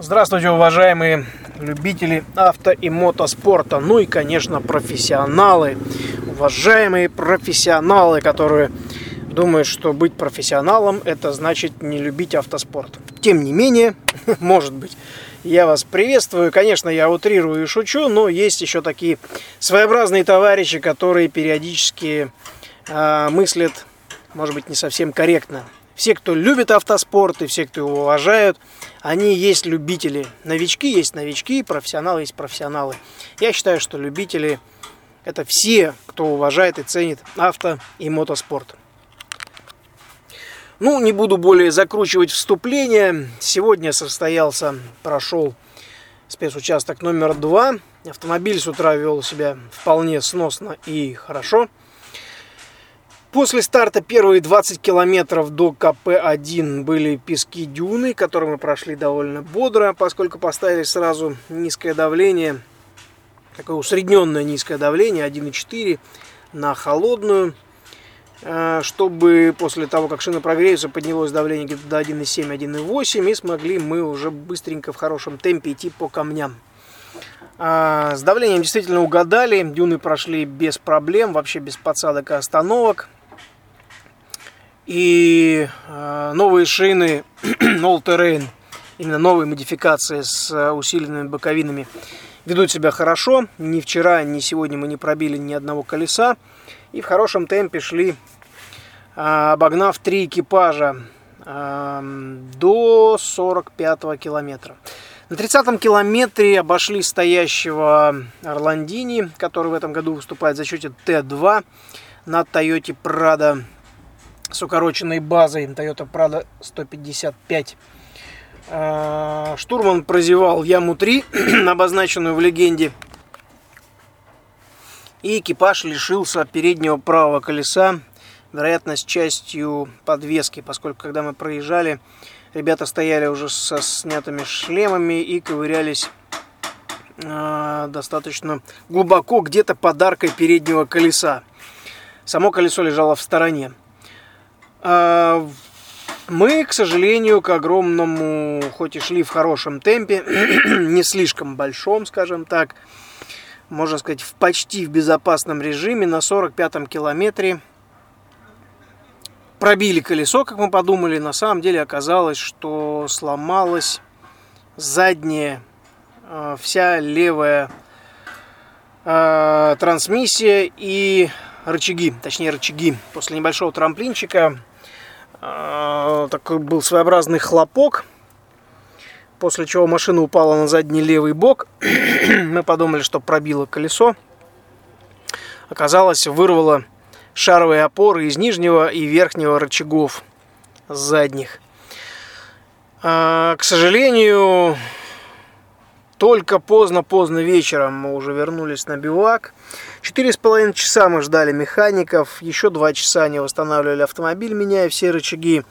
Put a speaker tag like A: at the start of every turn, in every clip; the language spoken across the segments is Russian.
A: Здравствуйте, уважаемые любители авто и мотоспорта, ну и, конечно, профессионалы. Уважаемые профессионалы, которые думают, что быть профессионалом это значит не любить автоспорт. Тем не менее, может быть, я вас приветствую. Конечно, я утрирую и шучу, но есть еще такие своеобразные товарищи, которые периодически э, мыслят, может быть, не совсем корректно. Все, кто любит автоспорт и все, кто его уважают, они есть любители. Новички есть новички, профессионалы есть профессионалы. Я считаю, что любители – это все, кто уважает и ценит авто и мотоспорт. Ну, не буду более закручивать вступление. Сегодня состоялся, прошел спецучасток номер два. Автомобиль с утра вел себя вполне сносно и хорошо. После старта первые 20 километров до КП-1 были пески дюны, которые мы прошли довольно бодро, поскольку поставили сразу низкое давление, такое усредненное низкое давление 1,4 на холодную, э, чтобы после того, как шина прогреется, поднялось давление где-то до 1,7-1,8 и смогли мы уже быстренько в хорошем темпе идти по камням. А, с давлением действительно угадали, дюны прошли без проблем, вообще без подсадок и остановок. И э, новые шины All Terrain, именно новые модификации с э, усиленными боковинами, ведут себя хорошо. Ни вчера, ни сегодня мы не пробили ни одного колеса. И в хорошем темпе шли, э, обогнав три экипажа э, до 45 километра. На 30-м километре обошли стоящего Орландини, который в этом году выступает в зачете Т2 на Toyota Prado с укороченной базой Toyota Prado 155. А, штурман прозевал яму 3, обозначенную в легенде. И экипаж лишился переднего правого колеса, вероятно, с частью подвески, поскольку когда мы проезжали, ребята стояли уже со снятыми шлемами и ковырялись э, достаточно глубоко, где-то подаркой переднего колеса. Само колесо лежало в стороне. А, мы, к сожалению, к огромному, хоть и шли в хорошем темпе, не слишком большом, скажем так, можно сказать, в почти в безопасном режиме на 45-м километре пробили колесо, как мы подумали. На самом деле оказалось, что сломалась задняя, а, вся левая а, трансмиссия и рычаги, точнее рычаги. После небольшого трамплинчика э, такой был своеобразный хлопок, после чего машина упала на задний левый бок. Мы подумали, что пробило колесо. Оказалось, вырвало шаровые опоры из нижнего и верхнего рычагов задних. Э, к сожалению, только поздно-поздно вечером мы уже вернулись на бивак. Четыре с половиной часа мы ждали механиков. Еще два часа они восстанавливали автомобиль, меняя все рычаги.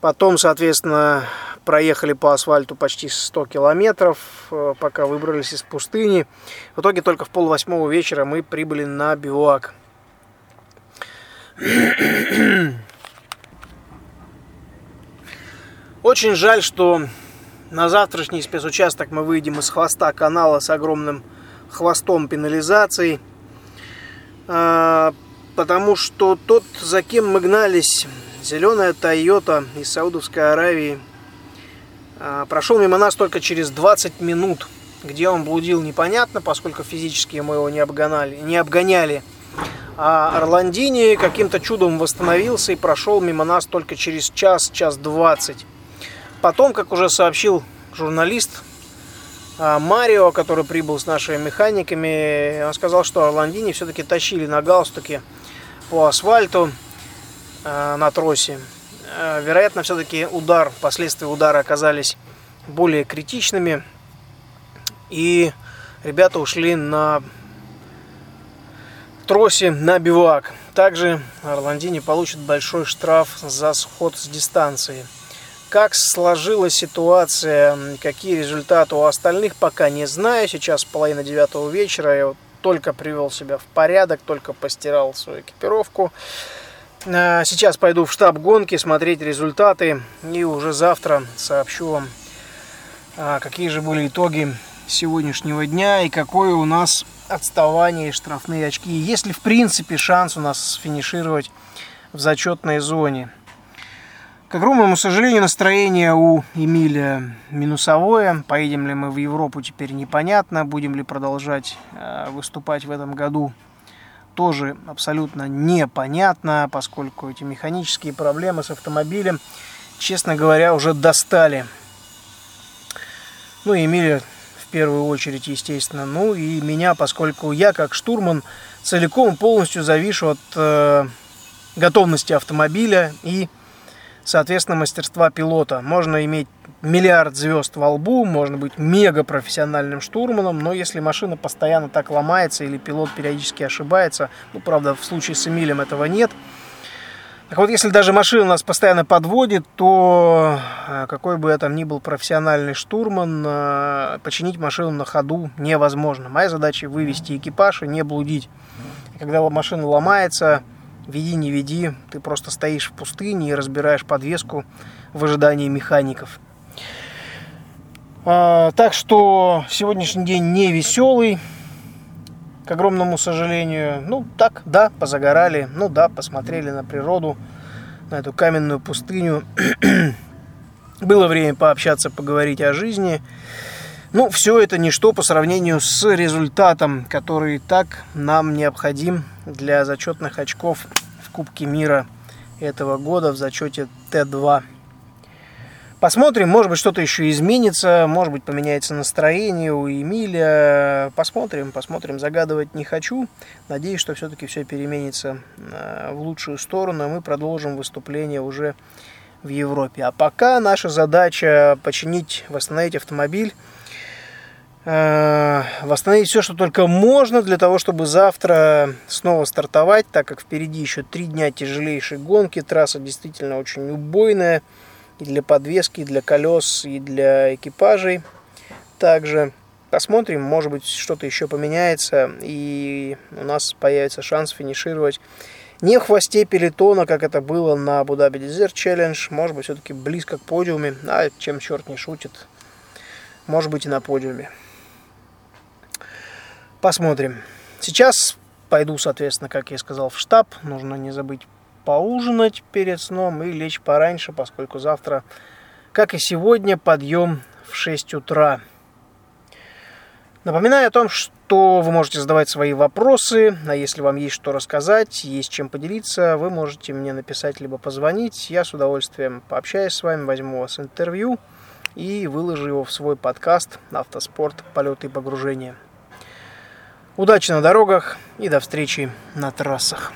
A: Потом, соответственно, проехали по асфальту почти 100 километров, э, пока выбрались из пустыни. В итоге только в полвосьмого вечера мы прибыли на бивак. Очень жаль, что на завтрашний спецучасток мы выйдем из хвоста канала с огромным хвостом пенализации. А, потому что тот, за кем мы гнались, зеленая Тойота из Саудовской Аравии, а, прошел мимо нас только через 20 минут. Где он блудил, непонятно, поскольку физически мы его не обгоняли. Не обгоняли. А Орландини каким-то чудом восстановился и прошел мимо нас только через час, час двадцать. Потом, как уже сообщил журналист а, Марио, который прибыл с нашими механиками, он сказал, что Орландини все-таки тащили на галстуке по асфальту а, на тросе. А, вероятно, все-таки удар, последствия удара оказались более критичными. И ребята ушли на тросе на бивак. Также Орландини получит большой штраф за сход с дистанции. Как сложилась ситуация, какие результаты у остальных, пока не знаю. Сейчас половина девятого вечера, я вот только привел себя в порядок, только постирал свою экипировку. А, сейчас пойду в штаб гонки смотреть результаты и уже завтра сообщу вам а, какие же были итоги сегодняшнего дня и какое у нас отставание и штрафные очки. Есть ли в принципе шанс у нас финишировать в зачетной зоне? К огромному сожалению, настроение у Эмиля минусовое. Поедем ли мы в Европу, теперь непонятно. Будем ли продолжать э, выступать в этом году, тоже абсолютно непонятно, поскольку эти механические проблемы с автомобилем, честно говоря, уже достали. Ну, Эмиля в первую очередь, естественно. Ну и меня, поскольку я, как штурман, целиком полностью завишу от э, готовности автомобиля и соответственно, мастерства пилота. Можно иметь миллиард звезд во лбу, можно быть мега профессиональным штурманом, но если машина постоянно так ломается или пилот периодически ошибается, ну, правда, в случае с Эмилем этого нет, так вот, если даже машина нас постоянно подводит, то э, какой бы я там ни был профессиональный штурман, э, починить машину на ходу невозможно. Моя задача вывести экипаж и не блудить. Когда машина ломается, веди, не веди, ты просто стоишь в пустыне и разбираешь подвеску в ожидании механиков. А, так что сегодняшний день не веселый, к огромному сожалению. Ну, так, да, позагорали, ну да, посмотрели на природу, на эту каменную пустыню. Было время пообщаться, поговорить о жизни. Ну, все это ничто по сравнению с результатом, который так нам необходим для зачетных очков в Кубке мира этого года в зачете Т2. Посмотрим, может быть, что-то еще изменится, может быть, поменяется настроение у Эмиля. Посмотрим, посмотрим. Загадывать не хочу. Надеюсь, что все-таки все переменится э, в лучшую сторону, и мы продолжим выступление уже в Европе. А пока наша задача починить, восстановить автомобиль восстановить все, что только можно для того, чтобы завтра снова стартовать, так как впереди еще три дня тяжелейшей гонки. Трасса действительно очень убойная и для подвески, и для колес, и для экипажей. Также посмотрим, может быть что-то еще поменяется и у нас появится шанс финишировать не в хвосте пелетона, как это было на Dhabi Desert Challenge, может быть все-таки близко к подиуме, а чем черт не шутит, может быть и на подиуме. Посмотрим. Сейчас пойду, соответственно, как я сказал, в штаб. Нужно не забыть поужинать перед сном и лечь пораньше, поскольку завтра, как и сегодня, подъем в 6 утра. Напоминаю о том, что вы можете задавать свои вопросы, а если вам есть что рассказать, есть чем поделиться, вы можете мне написать либо позвонить. Я с удовольствием пообщаюсь с вами, возьму у вас интервью и выложу его в свой подкаст «Автоспорт. Полеты и погружения». Удачи на дорогах и до встречи на трассах.